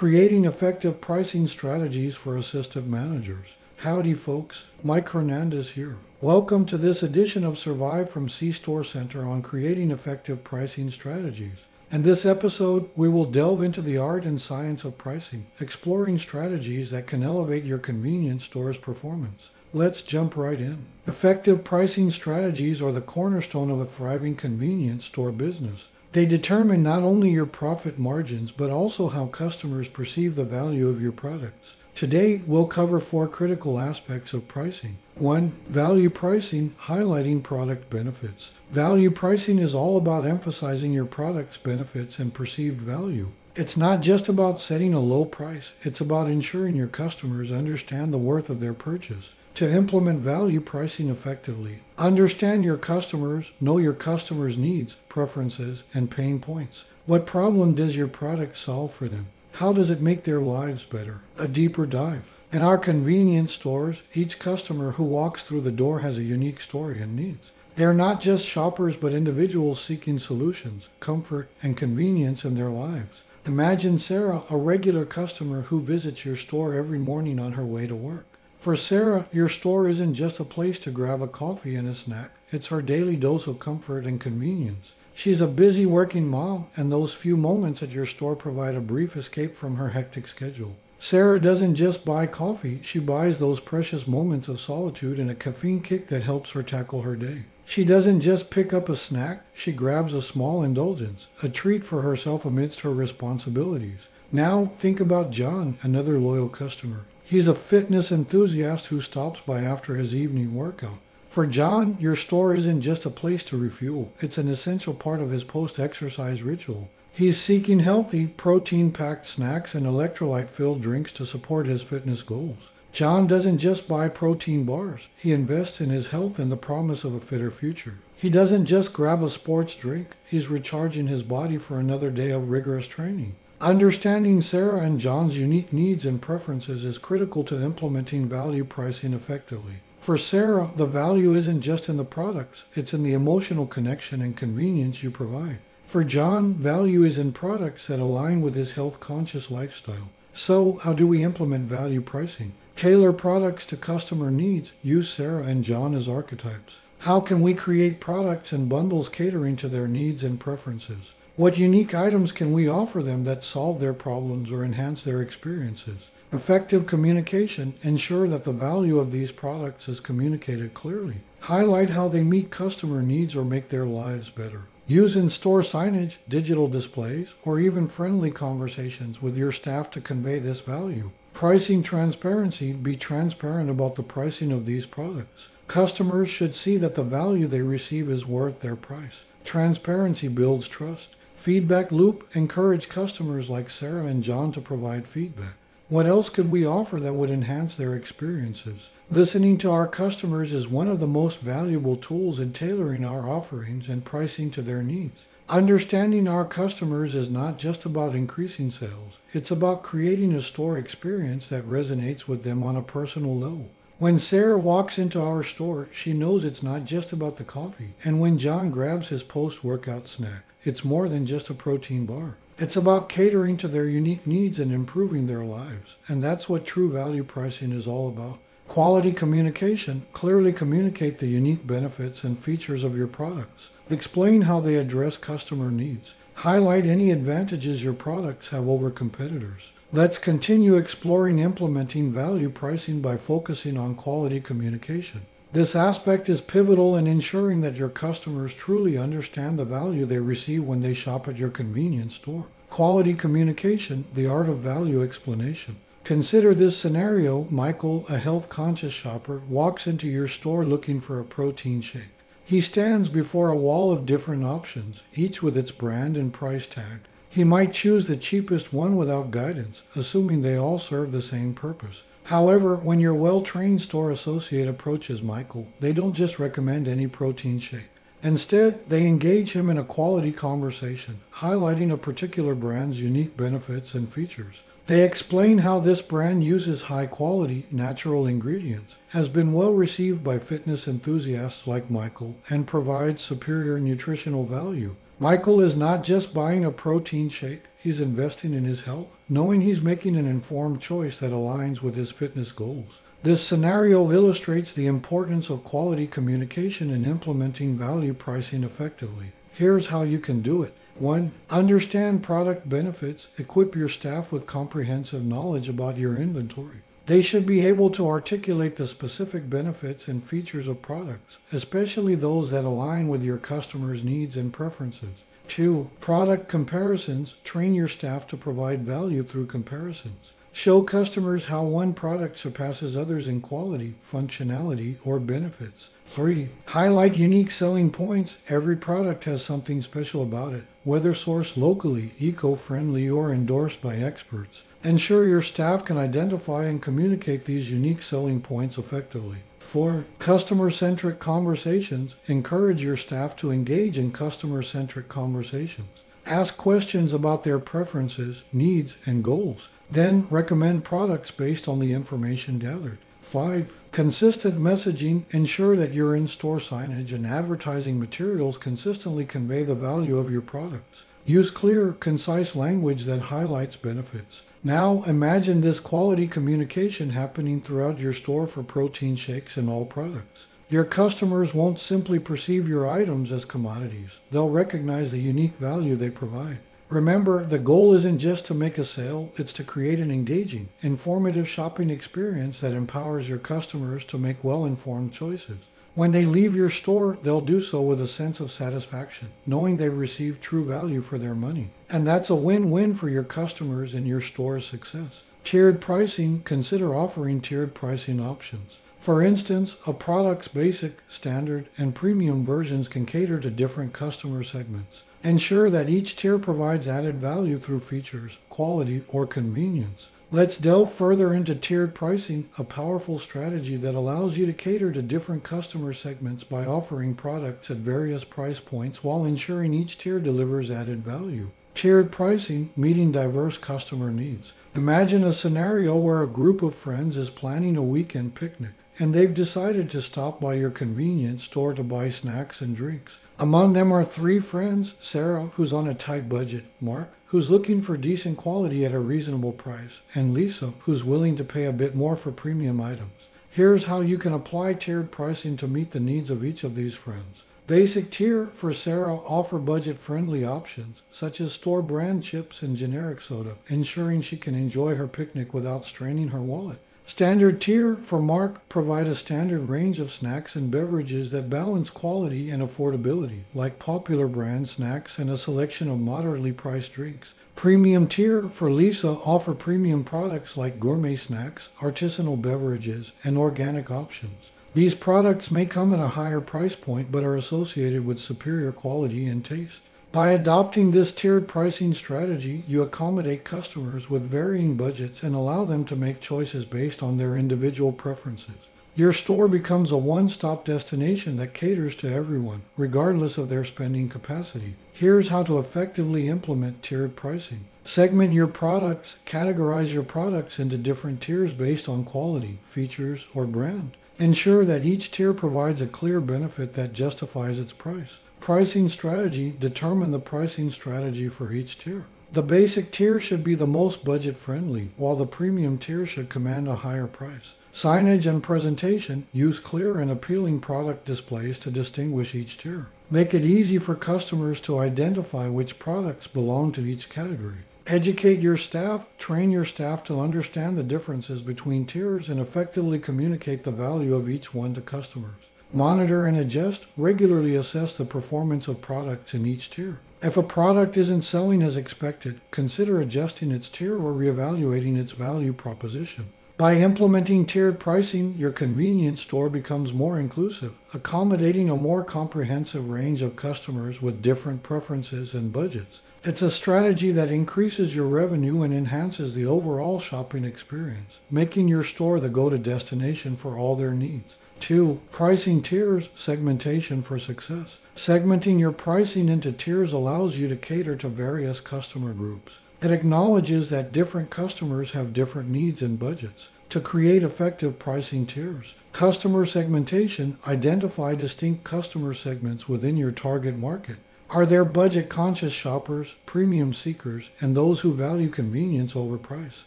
creating effective pricing strategies for assistant managers. Howdy, folks. Mike Hernandez here. Welcome to this edition of Survive from C Store Center on creating effective pricing strategies. In this episode, we will delve into the art and science of pricing, exploring strategies that can elevate your convenience store's performance. Let's jump right in. Effective pricing strategies are the cornerstone of a thriving convenience store business. They determine not only your profit margins, but also how customers perceive the value of your products. Today, we'll cover four critical aspects of pricing. One, value pricing, highlighting product benefits. Value pricing is all about emphasizing your product's benefits and perceived value. It's not just about setting a low price, it's about ensuring your customers understand the worth of their purchase. To implement value pricing effectively, understand your customers, know your customers' needs, preferences, and pain points. What problem does your product solve for them? How does it make their lives better? A deeper dive. In our convenience stores, each customer who walks through the door has a unique story and needs. They are not just shoppers, but individuals seeking solutions, comfort, and convenience in their lives. Imagine Sarah, a regular customer who visits your store every morning on her way to work. For Sarah, your store isn't just a place to grab a coffee and a snack. It's her daily dose of comfort and convenience. She's a busy working mom, and those few moments at your store provide a brief escape from her hectic schedule. Sarah doesn't just buy coffee, she buys those precious moments of solitude and a caffeine kick that helps her tackle her day. She doesn't just pick up a snack, she grabs a small indulgence, a treat for herself amidst her responsibilities. Now think about John, another loyal customer. He's a fitness enthusiast who stops by after his evening workout. For John, your store isn't just a place to refuel, it's an essential part of his post exercise ritual. He's seeking healthy, protein packed snacks and electrolyte filled drinks to support his fitness goals. John doesn't just buy protein bars, he invests in his health and the promise of a fitter future. He doesn't just grab a sports drink, he's recharging his body for another day of rigorous training. Understanding Sarah and John's unique needs and preferences is critical to implementing value pricing effectively. For Sarah, the value isn't just in the products, it's in the emotional connection and convenience you provide. For John, value is in products that align with his health conscious lifestyle. So, how do we implement value pricing? Tailor products to customer needs. Use Sarah and John as archetypes. How can we create products and bundles catering to their needs and preferences? What unique items can we offer them that solve their problems or enhance their experiences? Effective communication. Ensure that the value of these products is communicated clearly. Highlight how they meet customer needs or make their lives better. Use in-store signage, digital displays, or even friendly conversations with your staff to convey this value. Pricing transparency. Be transparent about the pricing of these products. Customers should see that the value they receive is worth their price. Transparency builds trust. Feedback loop. Encourage customers like Sarah and John to provide feedback. What else could we offer that would enhance their experiences? Listening to our customers is one of the most valuable tools in tailoring our offerings and pricing to their needs. Understanding our customers is not just about increasing sales, it's about creating a store experience that resonates with them on a personal level. When Sarah walks into our store, she knows it's not just about the coffee. And when John grabs his post workout snack, it's more than just a protein bar. It's about catering to their unique needs and improving their lives. And that's what true value pricing is all about. Quality communication. Clearly communicate the unique benefits and features of your products. Explain how they address customer needs. Highlight any advantages your products have over competitors. Let's continue exploring implementing value pricing by focusing on quality communication. This aspect is pivotal in ensuring that your customers truly understand the value they receive when they shop at your convenience store. Quality communication, the art of value explanation. Consider this scenario Michael, a health conscious shopper, walks into your store looking for a protein shake. He stands before a wall of different options, each with its brand and price tag. He might choose the cheapest one without guidance, assuming they all serve the same purpose. However, when your well trained store associate approaches Michael, they don't just recommend any protein shake. Instead, they engage him in a quality conversation, highlighting a particular brand's unique benefits and features. They explain how this brand uses high quality, natural ingredients, has been well received by fitness enthusiasts like Michael, and provides superior nutritional value. Michael is not just buying a protein shake, he's investing in his health, knowing he's making an informed choice that aligns with his fitness goals. This scenario illustrates the importance of quality communication in implementing value pricing effectively. Here's how you can do it. 1. Understand product benefits. Equip your staff with comprehensive knowledge about your inventory. They should be able to articulate the specific benefits and features of products, especially those that align with your customers' needs and preferences. 2. Product comparisons. Train your staff to provide value through comparisons. Show customers how one product surpasses others in quality, functionality, or benefits. 3. Highlight unique selling points. Every product has something special about it, whether sourced locally, eco-friendly, or endorsed by experts. Ensure your staff can identify and communicate these unique selling points effectively. 4. Customer-centric conversations. Encourage your staff to engage in customer-centric conversations. Ask questions about their preferences, needs, and goals. Then recommend products based on the information gathered. 5. Consistent messaging. Ensure that your in-store signage and advertising materials consistently convey the value of your products. Use clear, concise language that highlights benefits. Now imagine this quality communication happening throughout your store for protein shakes and all products. Your customers won't simply perceive your items as commodities. They'll recognize the unique value they provide. Remember, the goal isn't just to make a sale, it's to create an engaging, informative shopping experience that empowers your customers to make well-informed choices. When they leave your store, they'll do so with a sense of satisfaction, knowing they've received true value for their money. And that's a win-win for your customers and your store's success. Tiered pricing, consider offering tiered pricing options. For instance, a product's basic, standard, and premium versions can cater to different customer segments. Ensure that each tier provides added value through features, quality, or convenience. Let's delve further into tiered pricing, a powerful strategy that allows you to cater to different customer segments by offering products at various price points while ensuring each tier delivers added value. Tiered pricing, meeting diverse customer needs. Imagine a scenario where a group of friends is planning a weekend picnic and they've decided to stop by your convenience store to buy snacks and drinks. Among them are three friends Sarah, who's on a tight budget, Mark, who's looking for decent quality at a reasonable price, and Lisa, who's willing to pay a bit more for premium items. Here's how you can apply tiered pricing to meet the needs of each of these friends. Basic tier for Sarah offer budget friendly options such as store brand chips and generic soda, ensuring she can enjoy her picnic without straining her wallet. Standard tier for Mark provide a standard range of snacks and beverages that balance quality and affordability, like popular brand snacks and a selection of moderately priced drinks. Premium tier for Lisa offer premium products like gourmet snacks, artisanal beverages, and organic options. These products may come at a higher price point but are associated with superior quality and taste. By adopting this tiered pricing strategy, you accommodate customers with varying budgets and allow them to make choices based on their individual preferences. Your store becomes a one-stop destination that caters to everyone, regardless of their spending capacity. Here's how to effectively implement tiered pricing. Segment your products, categorize your products into different tiers based on quality, features, or brand. Ensure that each tier provides a clear benefit that justifies its price. Pricing strategy, determine the pricing strategy for each tier. The basic tier should be the most budget friendly, while the premium tier should command a higher price. Signage and presentation, use clear and appealing product displays to distinguish each tier. Make it easy for customers to identify which products belong to each category. Educate your staff, train your staff to understand the differences between tiers and effectively communicate the value of each one to customers. Monitor and adjust, regularly assess the performance of products in each tier. If a product isn't selling as expected, consider adjusting its tier or reevaluating its value proposition. By implementing tiered pricing, your convenience store becomes more inclusive, accommodating a more comprehensive range of customers with different preferences and budgets. It's a strategy that increases your revenue and enhances the overall shopping experience, making your store the go to destination for all their needs. Two, pricing tiers segmentation for success. Segmenting your pricing into tiers allows you to cater to various customer groups. It acknowledges that different customers have different needs and budgets. To create effective pricing tiers, customer segmentation identify distinct customer segments within your target market. Are there budget conscious shoppers, premium seekers, and those who value convenience over price?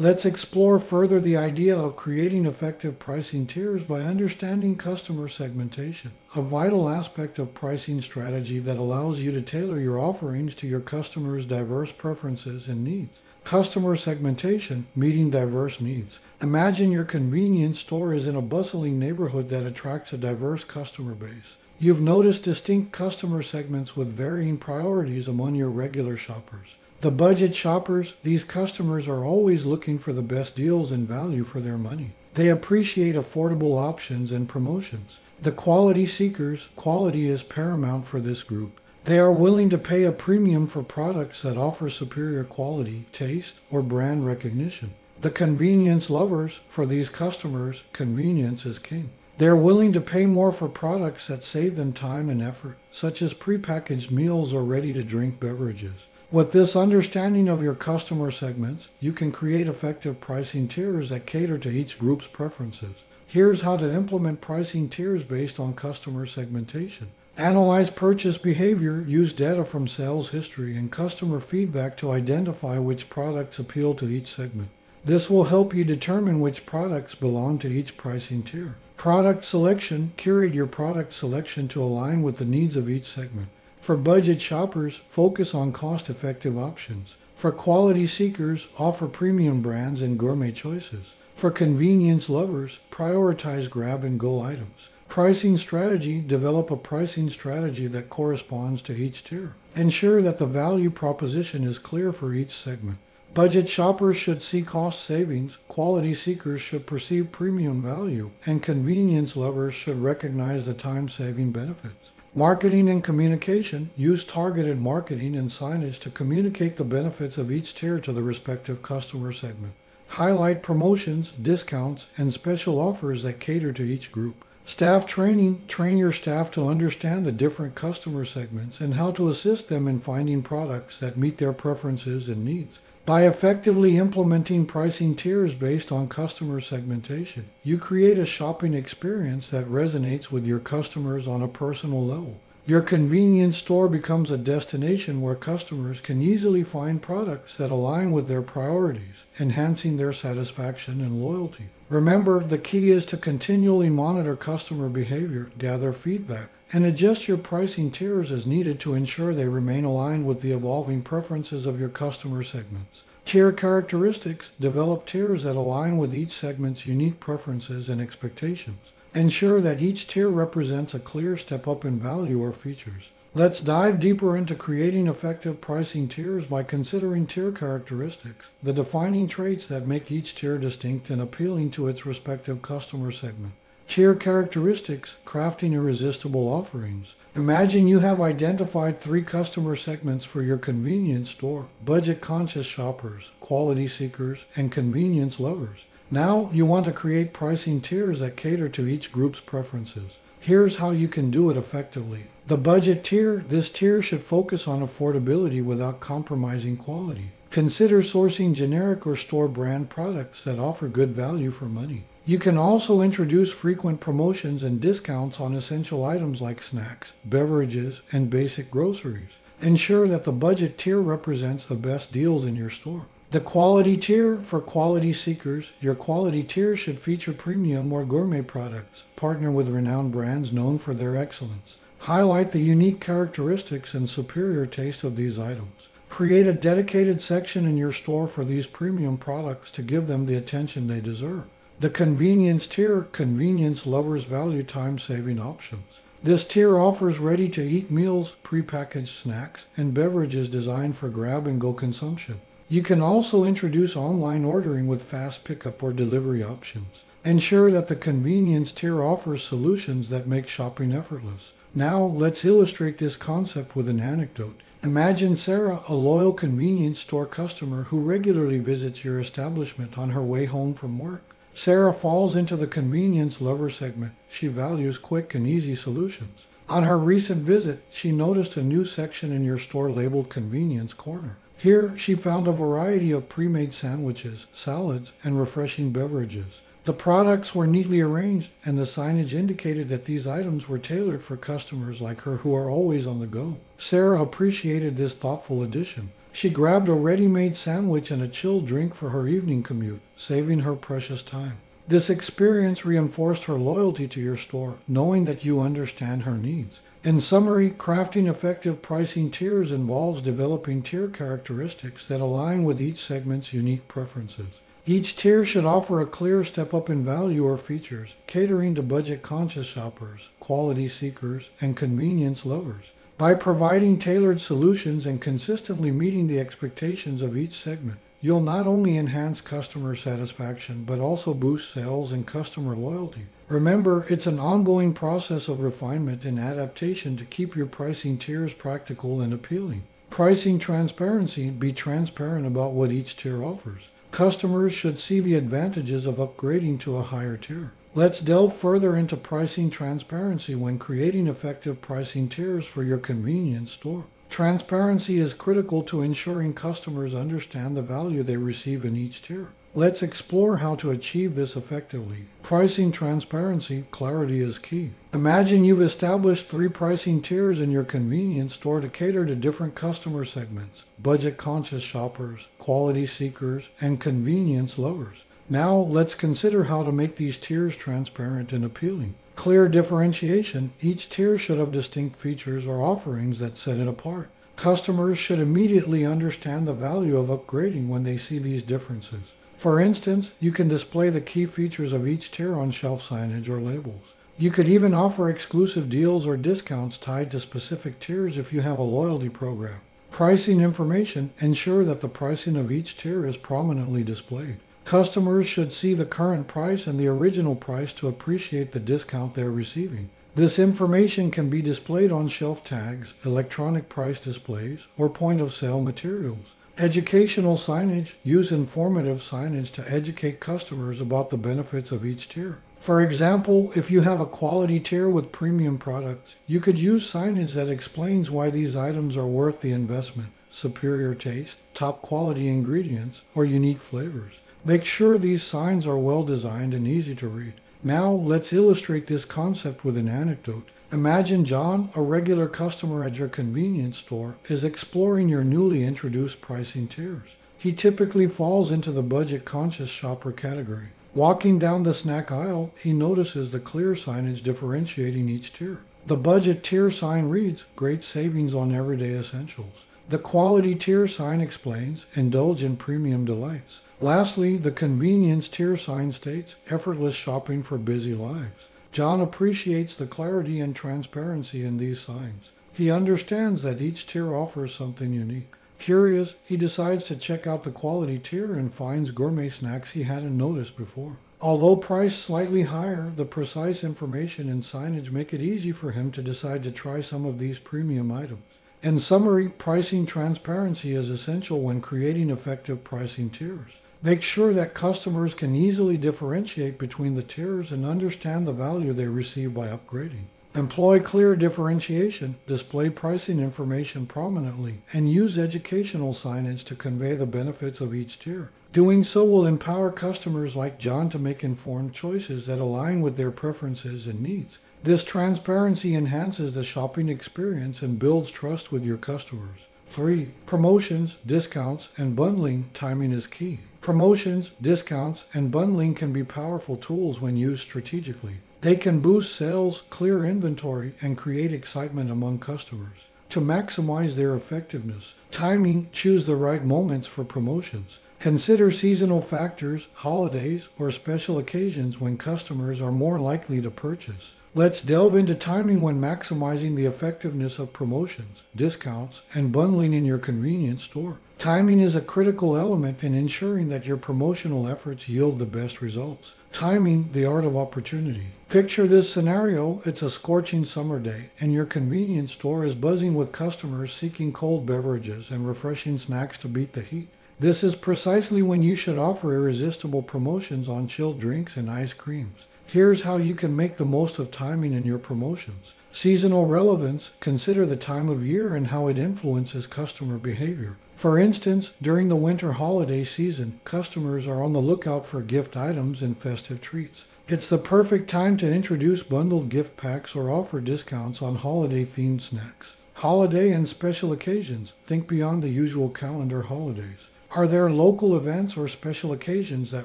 Let's explore further the idea of creating effective pricing tiers by understanding customer segmentation, a vital aspect of pricing strategy that allows you to tailor your offerings to your customers' diverse preferences and needs. Customer segmentation, meeting diverse needs. Imagine your convenience store is in a bustling neighborhood that attracts a diverse customer base. You've noticed distinct customer segments with varying priorities among your regular shoppers. The budget shoppers, these customers are always looking for the best deals and value for their money. They appreciate affordable options and promotions. The quality seekers, quality is paramount for this group. They are willing to pay a premium for products that offer superior quality, taste, or brand recognition. The convenience lovers, for these customers, convenience is king. They are willing to pay more for products that save them time and effort, such as prepackaged meals or ready to drink beverages. With this understanding of your customer segments, you can create effective pricing tiers that cater to each group's preferences. Here's how to implement pricing tiers based on customer segmentation. Analyze purchase behavior, use data from sales history and customer feedback to identify which products appeal to each segment. This will help you determine which products belong to each pricing tier. Product selection, curate your product selection to align with the needs of each segment. For budget shoppers, focus on cost effective options. For quality seekers, offer premium brands and gourmet choices. For convenience lovers, prioritize grab and go items. Pricing strategy, develop a pricing strategy that corresponds to each tier. Ensure that the value proposition is clear for each segment. Budget shoppers should see cost savings, quality seekers should perceive premium value, and convenience lovers should recognize the time saving benefits. Marketing and communication use targeted marketing and signage to communicate the benefits of each tier to the respective customer segment. Highlight promotions, discounts, and special offers that cater to each group. Staff training train your staff to understand the different customer segments and how to assist them in finding products that meet their preferences and needs. By effectively implementing pricing tiers based on customer segmentation, you create a shopping experience that resonates with your customers on a personal level. Your convenience store becomes a destination where customers can easily find products that align with their priorities, enhancing their satisfaction and loyalty. Remember, the key is to continually monitor customer behavior, gather feedback, and adjust your pricing tiers as needed to ensure they remain aligned with the evolving preferences of your customer segments. Tier characteristics develop tiers that align with each segment's unique preferences and expectations. Ensure that each tier represents a clear step up in value or features. Let's dive deeper into creating effective pricing tiers by considering tier characteristics, the defining traits that make each tier distinct and appealing to its respective customer segment. Tier characteristics, crafting irresistible offerings. Imagine you have identified three customer segments for your convenience store budget conscious shoppers, quality seekers, and convenience lovers. Now you want to create pricing tiers that cater to each group's preferences. Here's how you can do it effectively. The budget tier, this tier should focus on affordability without compromising quality. Consider sourcing generic or store brand products that offer good value for money. You can also introduce frequent promotions and discounts on essential items like snacks, beverages, and basic groceries. Ensure that the budget tier represents the best deals in your store. The quality tier for quality seekers, your quality tier should feature premium or gourmet products. Partner with renowned brands known for their excellence. Highlight the unique characteristics and superior taste of these items. Create a dedicated section in your store for these premium products to give them the attention they deserve. The convenience tier, convenience lovers value time saving options. This tier offers ready to eat meals, prepackaged snacks, and beverages designed for grab and go consumption. You can also introduce online ordering with fast pickup or delivery options. Ensure that the convenience tier offers solutions that make shopping effortless. Now, let's illustrate this concept with an anecdote. Imagine Sarah, a loyal convenience store customer who regularly visits your establishment on her way home from work. Sarah falls into the convenience lover segment. She values quick and easy solutions. On her recent visit, she noticed a new section in your store labeled Convenience Corner. Here, she found a variety of pre made sandwiches, salads, and refreshing beverages. The products were neatly arranged, and the signage indicated that these items were tailored for customers like her who are always on the go. Sarah appreciated this thoughtful addition. She grabbed a ready made sandwich and a chilled drink for her evening commute, saving her precious time. This experience reinforced her loyalty to your store, knowing that you understand her needs. In summary, crafting effective pricing tiers involves developing tier characteristics that align with each segment's unique preferences. Each tier should offer a clear step up in value or features, catering to budget conscious shoppers, quality seekers, and convenience lovers. By providing tailored solutions and consistently meeting the expectations of each segment, you'll not only enhance customer satisfaction, but also boost sales and customer loyalty. Remember, it's an ongoing process of refinement and adaptation to keep your pricing tiers practical and appealing. Pricing transparency, be transparent about what each tier offers. Customers should see the advantages of upgrading to a higher tier. Let's delve further into pricing transparency when creating effective pricing tiers for your convenience store. Transparency is critical to ensuring customers understand the value they receive in each tier. Let's explore how to achieve this effectively. Pricing transparency, clarity is key. Imagine you've established three pricing tiers in your convenience store to cater to different customer segments budget conscious shoppers, quality seekers, and convenience lovers. Now let's consider how to make these tiers transparent and appealing. Clear differentiation, each tier should have distinct features or offerings that set it apart. Customers should immediately understand the value of upgrading when they see these differences. For instance, you can display the key features of each tier on shelf signage or labels. You could even offer exclusive deals or discounts tied to specific tiers if you have a loyalty program. Pricing information ensure that the pricing of each tier is prominently displayed. Customers should see the current price and the original price to appreciate the discount they're receiving. This information can be displayed on shelf tags, electronic price displays, or point of sale materials. Educational signage use informative signage to educate customers about the benefits of each tier. For example, if you have a quality tier with premium products, you could use signage that explains why these items are worth the investment, superior taste, top quality ingredients, or unique flavors. Make sure these signs are well designed and easy to read. Now let's illustrate this concept with an anecdote. Imagine John, a regular customer at your convenience store, is exploring your newly introduced pricing tiers. He typically falls into the budget conscious shopper category. Walking down the snack aisle, he notices the clear signage differentiating each tier. The budget tier sign reads, Great savings on everyday essentials. The quality tier sign explains, Indulge in premium delights. Lastly, the convenience tier sign states, Effortless shopping for busy lives. John appreciates the clarity and transparency in these signs. He understands that each tier offers something unique. Curious, he decides to check out the quality tier and finds gourmet snacks he hadn't noticed before. Although priced slightly higher, the precise information and signage make it easy for him to decide to try some of these premium items. In summary, pricing transparency is essential when creating effective pricing tiers. Make sure that customers can easily differentiate between the tiers and understand the value they receive by upgrading. Employ clear differentiation, display pricing information prominently, and use educational signage to convey the benefits of each tier. Doing so will empower customers like John to make informed choices that align with their preferences and needs. This transparency enhances the shopping experience and builds trust with your customers. 3. Promotions, discounts, and bundling timing is key. Promotions, discounts, and bundling can be powerful tools when used strategically. They can boost sales, clear inventory, and create excitement among customers. To maximize their effectiveness, timing, choose the right moments for promotions. Consider seasonal factors, holidays, or special occasions when customers are more likely to purchase. Let's delve into timing when maximizing the effectiveness of promotions, discounts, and bundling in your convenience store. Timing is a critical element in ensuring that your promotional efforts yield the best results. Timing, the art of opportunity. Picture this scenario it's a scorching summer day, and your convenience store is buzzing with customers seeking cold beverages and refreshing snacks to beat the heat. This is precisely when you should offer irresistible promotions on chilled drinks and ice creams. Here's how you can make the most of timing in your promotions. Seasonal relevance, consider the time of year and how it influences customer behavior. For instance, during the winter holiday season, customers are on the lookout for gift items and festive treats. It's the perfect time to introduce bundled gift packs or offer discounts on holiday themed snacks. Holiday and special occasions. Think beyond the usual calendar holidays. Are there local events or special occasions that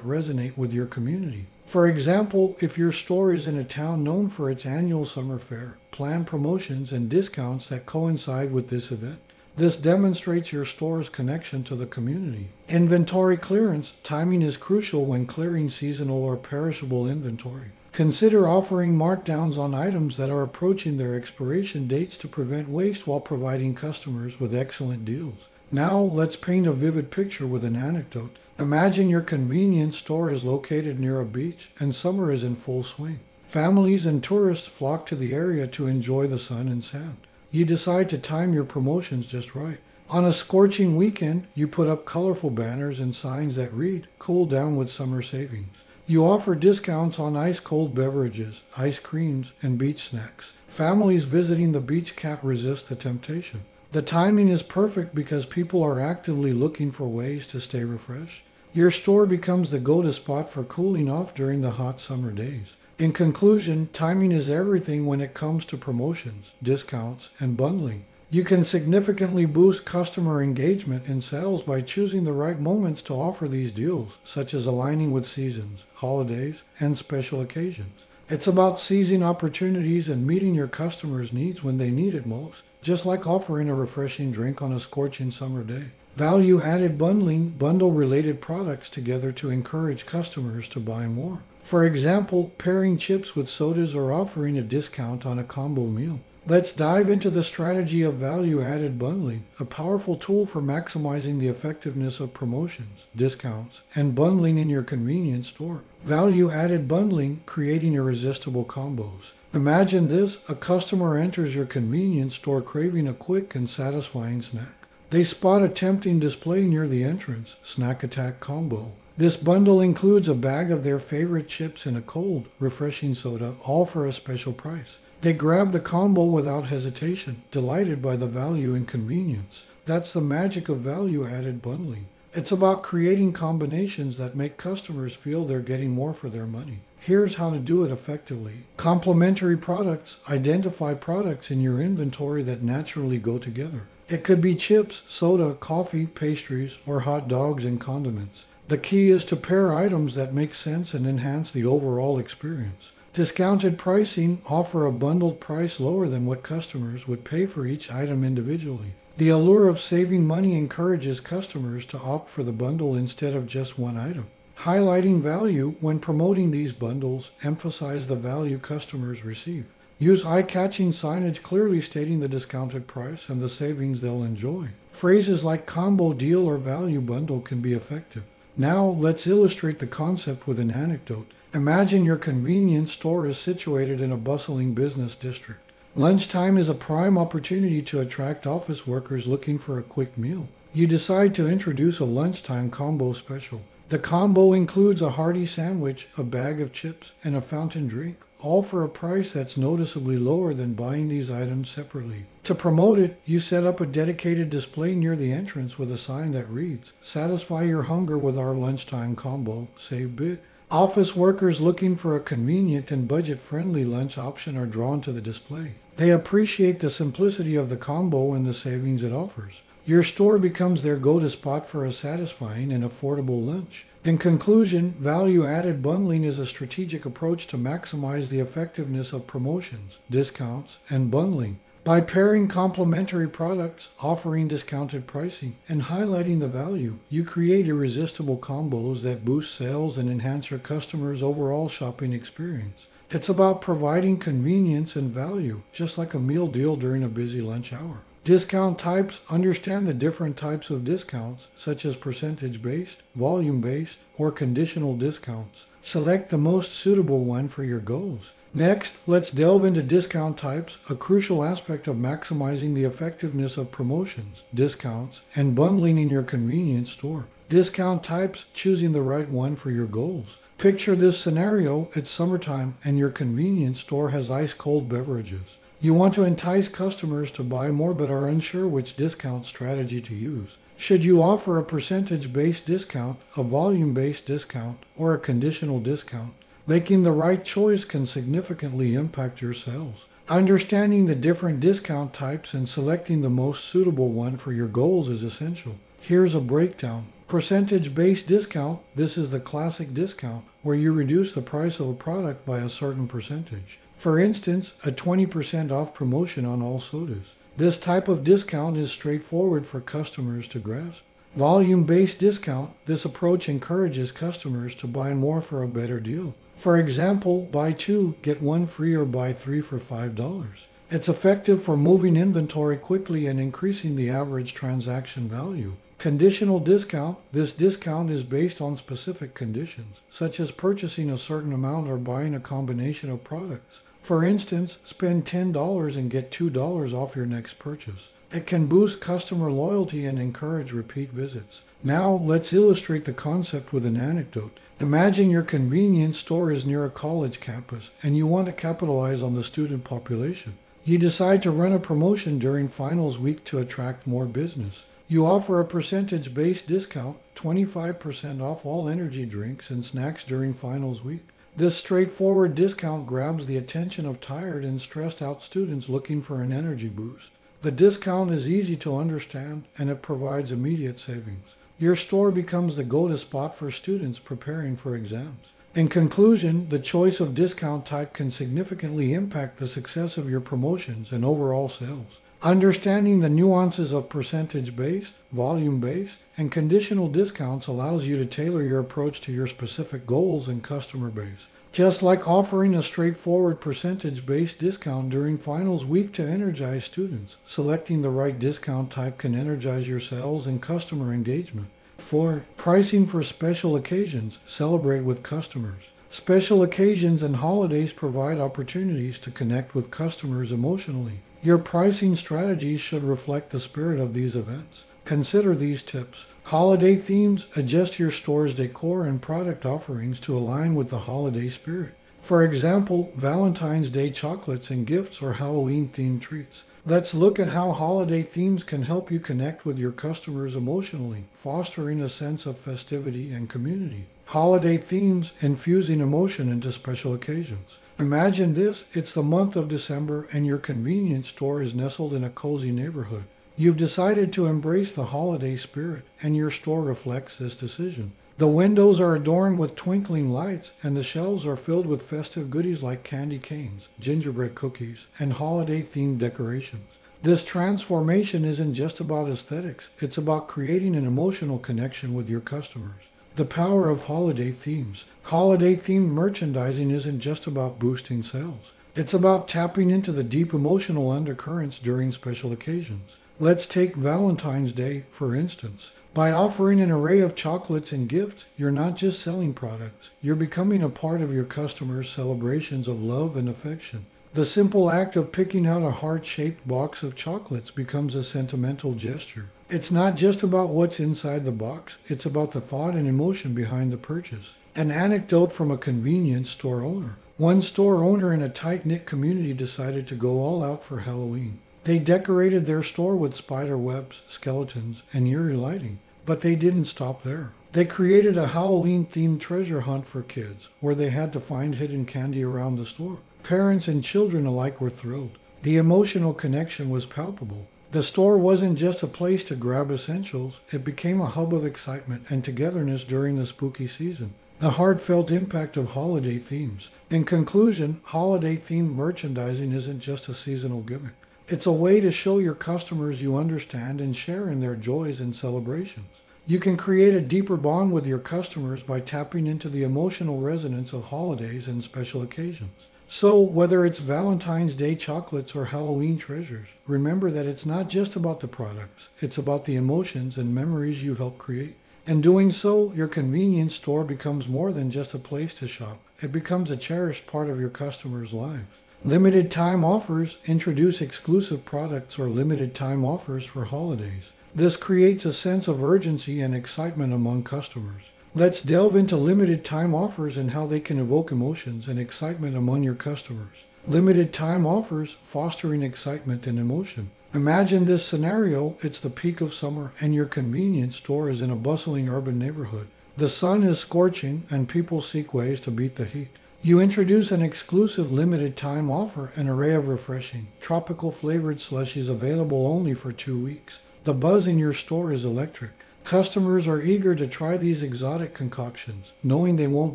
resonate with your community? For example, if your store is in a town known for its annual summer fair, plan promotions and discounts that coincide with this event. This demonstrates your store's connection to the community. Inventory clearance. Timing is crucial when clearing seasonal or perishable inventory. Consider offering markdowns on items that are approaching their expiration dates to prevent waste while providing customers with excellent deals. Now, let's paint a vivid picture with an anecdote. Imagine your convenience store is located near a beach and summer is in full swing. Families and tourists flock to the area to enjoy the sun and sand. You decide to time your promotions just right. On a scorching weekend, you put up colorful banners and signs that read, Cool down with summer savings. You offer discounts on ice cold beverages, ice creams, and beach snacks. Families visiting the beach can't resist the temptation. The timing is perfect because people are actively looking for ways to stay refreshed. Your store becomes the go to spot for cooling off during the hot summer days. In conclusion, timing is everything when it comes to promotions, discounts, and bundling. You can significantly boost customer engagement and sales by choosing the right moments to offer these deals, such as aligning with seasons, holidays, and special occasions. It's about seizing opportunities and meeting your customers' needs when they need it most, just like offering a refreshing drink on a scorching summer day. Value added bundling bundle related products together to encourage customers to buy more. For example, pairing chips with sodas or offering a discount on a combo meal. Let's dive into the strategy of value added bundling, a powerful tool for maximizing the effectiveness of promotions, discounts, and bundling in your convenience store. Value added bundling, creating irresistible combos. Imagine this a customer enters your convenience store craving a quick and satisfying snack. They spot a tempting display near the entrance, Snack Attack Combo. This bundle includes a bag of their favorite chips and a cold, refreshing soda, all for a special price. They grab the combo without hesitation, delighted by the value and convenience. That's the magic of value added bundling. It's about creating combinations that make customers feel they're getting more for their money. Here's how to do it effectively. Complementary products identify products in your inventory that naturally go together. It could be chips, soda, coffee, pastries, or hot dogs and condiments. The key is to pair items that make sense and enhance the overall experience. Discounted pricing offer a bundled price lower than what customers would pay for each item individually. The allure of saving money encourages customers to opt for the bundle instead of just one item. Highlighting value when promoting these bundles emphasize the value customers receive. Use eye-catching signage clearly stating the discounted price and the savings they'll enjoy. Phrases like combo deal or value bundle can be effective. Now let's illustrate the concept with an anecdote. Imagine your convenience store is situated in a bustling business district. Lunchtime is a prime opportunity to attract office workers looking for a quick meal. You decide to introduce a lunchtime combo special. The combo includes a hearty sandwich, a bag of chips, and a fountain drink all for a price that's noticeably lower than buying these items separately. To promote it, you set up a dedicated display near the entrance with a sign that reads, Satisfy your hunger with our lunchtime combo, save big. Office workers looking for a convenient and budget friendly lunch option are drawn to the display. They appreciate the simplicity of the combo and the savings it offers. Your store becomes their go to spot for a satisfying and affordable lunch. In conclusion, value added bundling is a strategic approach to maximize the effectiveness of promotions, discounts, and bundling. By pairing complementary products, offering discounted pricing, and highlighting the value, you create irresistible combos that boost sales and enhance your customers' overall shopping experience. It's about providing convenience and value, just like a meal deal during a busy lunch hour. Discount types understand the different types of discounts, such as percentage based, volume based, or conditional discounts. Select the most suitable one for your goals. Next, let's delve into discount types, a crucial aspect of maximizing the effectiveness of promotions, discounts, and bundling in your convenience store. Discount types, choosing the right one for your goals. Picture this scenario, it's summertime and your convenience store has ice cold beverages. You want to entice customers to buy more but are unsure which discount strategy to use. Should you offer a percentage based discount, a volume based discount, or a conditional discount? Making the right choice can significantly impact your sales. Understanding the different discount types and selecting the most suitable one for your goals is essential. Here's a breakdown. Percentage based discount this is the classic discount where you reduce the price of a product by a certain percentage. For instance, a 20% off promotion on all sodas. This type of discount is straightforward for customers to grasp. Volume based discount this approach encourages customers to buy more for a better deal. For example, buy two, get one free, or buy three for $5. It's effective for moving inventory quickly and increasing the average transaction value. Conditional discount this discount is based on specific conditions, such as purchasing a certain amount or buying a combination of products. For instance, spend $10 and get $2 off your next purchase. It can boost customer loyalty and encourage repeat visits. Now, let's illustrate the concept with an anecdote. Imagine your convenience store is near a college campus and you want to capitalize on the student population. You decide to run a promotion during finals week to attract more business. You offer a percentage based discount, 25% off all energy drinks and snacks during finals week. This straightforward discount grabs the attention of tired and stressed out students looking for an energy boost. The discount is easy to understand and it provides immediate savings. Your store becomes the go to spot for students preparing for exams. In conclusion, the choice of discount type can significantly impact the success of your promotions and overall sales. Understanding the nuances of percentage based, volume based, and conditional discounts allows you to tailor your approach to your specific goals and customer base. Just like offering a straightforward percentage based discount during finals week to energize students, selecting the right discount type can energize your sales and customer engagement. 4. Pricing for special occasions. Celebrate with customers. Special occasions and holidays provide opportunities to connect with customers emotionally. Your pricing strategies should reflect the spirit of these events. Consider these tips. Holiday themes adjust your store's decor and product offerings to align with the holiday spirit. For example, Valentine's Day chocolates and gifts or Halloween themed treats. Let's look at how holiday themes can help you connect with your customers emotionally, fostering a sense of festivity and community. Holiday themes infusing emotion into special occasions. Imagine this it's the month of December and your convenience store is nestled in a cozy neighborhood. You've decided to embrace the holiday spirit, and your store reflects this decision. The windows are adorned with twinkling lights, and the shelves are filled with festive goodies like candy canes, gingerbread cookies, and holiday themed decorations. This transformation isn't just about aesthetics, it's about creating an emotional connection with your customers. The power of holiday themes. Holiday themed merchandising isn't just about boosting sales, it's about tapping into the deep emotional undercurrents during special occasions. Let's take Valentine's Day, for instance. By offering an array of chocolates and gifts, you're not just selling products, you're becoming a part of your customers' celebrations of love and affection. The simple act of picking out a heart shaped box of chocolates becomes a sentimental gesture. It's not just about what's inside the box, it's about the thought and emotion behind the purchase. An anecdote from a convenience store owner. One store owner in a tight knit community decided to go all out for Halloween. They decorated their store with spider webs, skeletons, and eerie lighting. But they didn't stop there. They created a Halloween themed treasure hunt for kids where they had to find hidden candy around the store. Parents and children alike were thrilled. The emotional connection was palpable. The store wasn't just a place to grab essentials, it became a hub of excitement and togetherness during the spooky season. The heartfelt impact of holiday themes. In conclusion, holiday themed merchandising isn't just a seasonal gimmick. It's a way to show your customers you understand and share in their joys and celebrations. You can create a deeper bond with your customers by tapping into the emotional resonance of holidays and special occasions. So, whether it's Valentine's Day chocolates or Halloween treasures, remember that it's not just about the products, it's about the emotions and memories you help create. In doing so, your convenience store becomes more than just a place to shop, it becomes a cherished part of your customers' lives. Limited time offers introduce exclusive products or limited time offers for holidays. This creates a sense of urgency and excitement among customers. Let's delve into limited time offers and how they can evoke emotions and excitement among your customers. Limited time offers fostering excitement and emotion. Imagine this scenario it's the peak of summer and your convenience store is in a bustling urban neighborhood. The sun is scorching and people seek ways to beat the heat. You introduce an exclusive limited time offer, an array of refreshing, tropical flavored slushies available only for two weeks. The buzz in your store is electric. Customers are eager to try these exotic concoctions, knowing they won't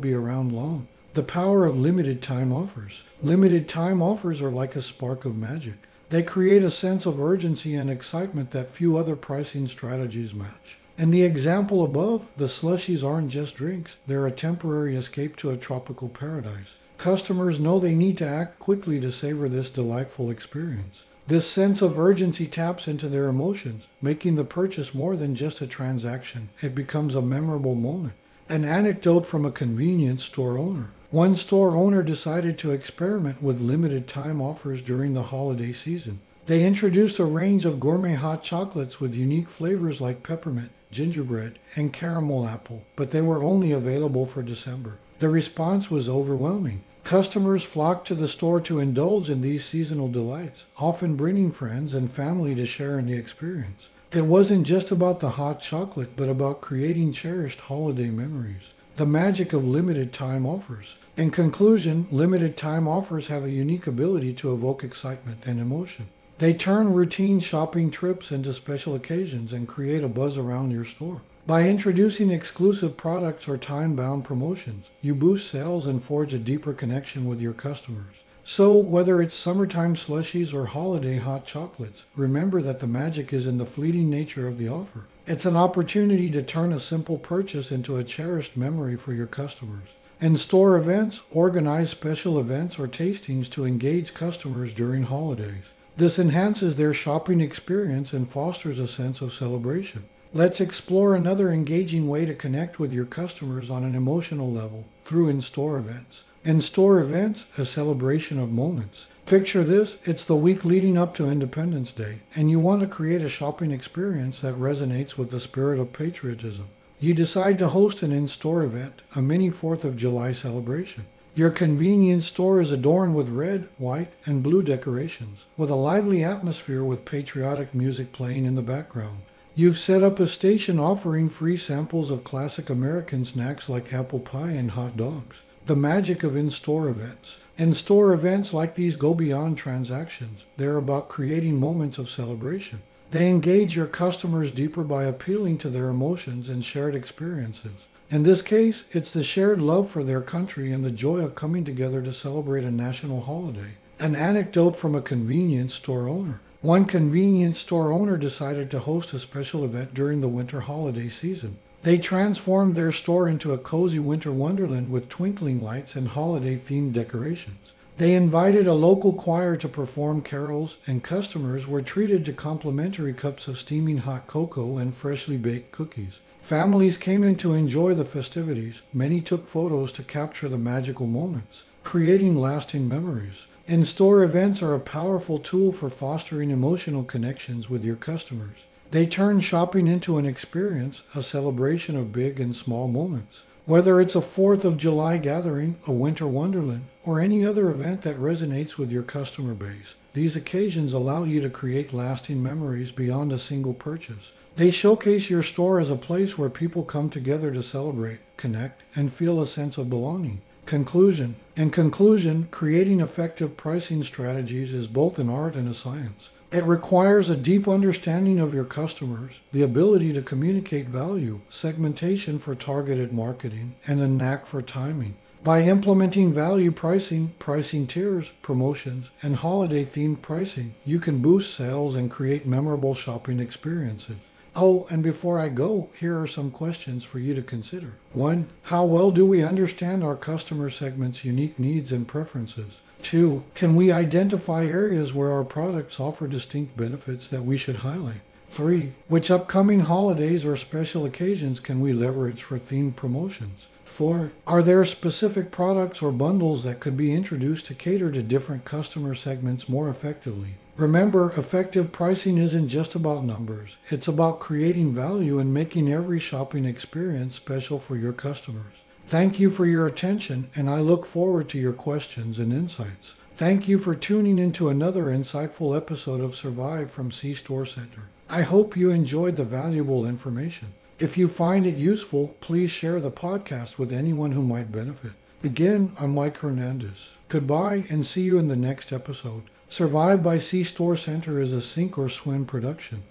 be around long. The power of limited time offers. Limited time offers are like a spark of magic. They create a sense of urgency and excitement that few other pricing strategies match. In the example above, the slushies aren't just drinks, they're a temporary escape to a tropical paradise. Customers know they need to act quickly to savor this delightful experience. This sense of urgency taps into their emotions, making the purchase more than just a transaction. It becomes a memorable moment. An anecdote from a convenience store owner. One store owner decided to experiment with limited time offers during the holiday season. They introduced a range of gourmet hot chocolates with unique flavors like peppermint, gingerbread, and caramel apple, but they were only available for December. The response was overwhelming. Customers flocked to the store to indulge in these seasonal delights, often bringing friends and family to share in the experience. It wasn't just about the hot chocolate, but about creating cherished holiday memories. The magic of limited time offers. In conclusion, limited time offers have a unique ability to evoke excitement and emotion. They turn routine shopping trips into special occasions and create a buzz around your store. By introducing exclusive products or time bound promotions, you boost sales and forge a deeper connection with your customers. So, whether it's summertime slushies or holiday hot chocolates, remember that the magic is in the fleeting nature of the offer. It's an opportunity to turn a simple purchase into a cherished memory for your customers. In store events, organize special events or tastings to engage customers during holidays. This enhances their shopping experience and fosters a sense of celebration. Let's explore another engaging way to connect with your customers on an emotional level through in store events. In store events, a celebration of moments. Picture this it's the week leading up to Independence Day, and you want to create a shopping experience that resonates with the spirit of patriotism. You decide to host an in store event, a mini 4th of July celebration. Your convenience store is adorned with red, white, and blue decorations, with a lively atmosphere with patriotic music playing in the background. You've set up a station offering free samples of classic American snacks like apple pie and hot dogs. The magic of in store events. In store events like these go beyond transactions, they're about creating moments of celebration. They engage your customers deeper by appealing to their emotions and shared experiences. In this case, it's the shared love for their country and the joy of coming together to celebrate a national holiday. An anecdote from a convenience store owner. One convenience store owner decided to host a special event during the winter holiday season. They transformed their store into a cozy winter wonderland with twinkling lights and holiday themed decorations. They invited a local choir to perform carols, and customers were treated to complimentary cups of steaming hot cocoa and freshly baked cookies. Families came in to enjoy the festivities. Many took photos to capture the magical moments, creating lasting memories. In store events are a powerful tool for fostering emotional connections with your customers. They turn shopping into an experience, a celebration of big and small moments. Whether it's a 4th of July gathering, a winter wonderland, or any other event that resonates with your customer base, these occasions allow you to create lasting memories beyond a single purchase. They showcase your store as a place where people come together to celebrate, connect, and feel a sense of belonging. Conclusion. In conclusion, creating effective pricing strategies is both an art and a science. It requires a deep understanding of your customers, the ability to communicate value, segmentation for targeted marketing, and a knack for timing. By implementing value pricing, pricing tiers, promotions, and holiday themed pricing, you can boost sales and create memorable shopping experiences. Oh, and before I go, here are some questions for you to consider. One, how well do we understand our customer segment's unique needs and preferences? Two, can we identify areas where our products offer distinct benefits that we should highlight? Three, which upcoming holidays or special occasions can we leverage for themed promotions? Four, are there specific products or bundles that could be introduced to cater to different customer segments more effectively? Remember, effective pricing isn't just about numbers. It's about creating value and making every shopping experience special for your customers. Thank you for your attention, and I look forward to your questions and insights. Thank you for tuning into another insightful episode of Survive from C Store Center. I hope you enjoyed the valuable information. If you find it useful, please share the podcast with anyone who might benefit. Again, I'm Mike Hernandez. Goodbye and see you in the next episode. Survive by C Store Center is a sink or swim production.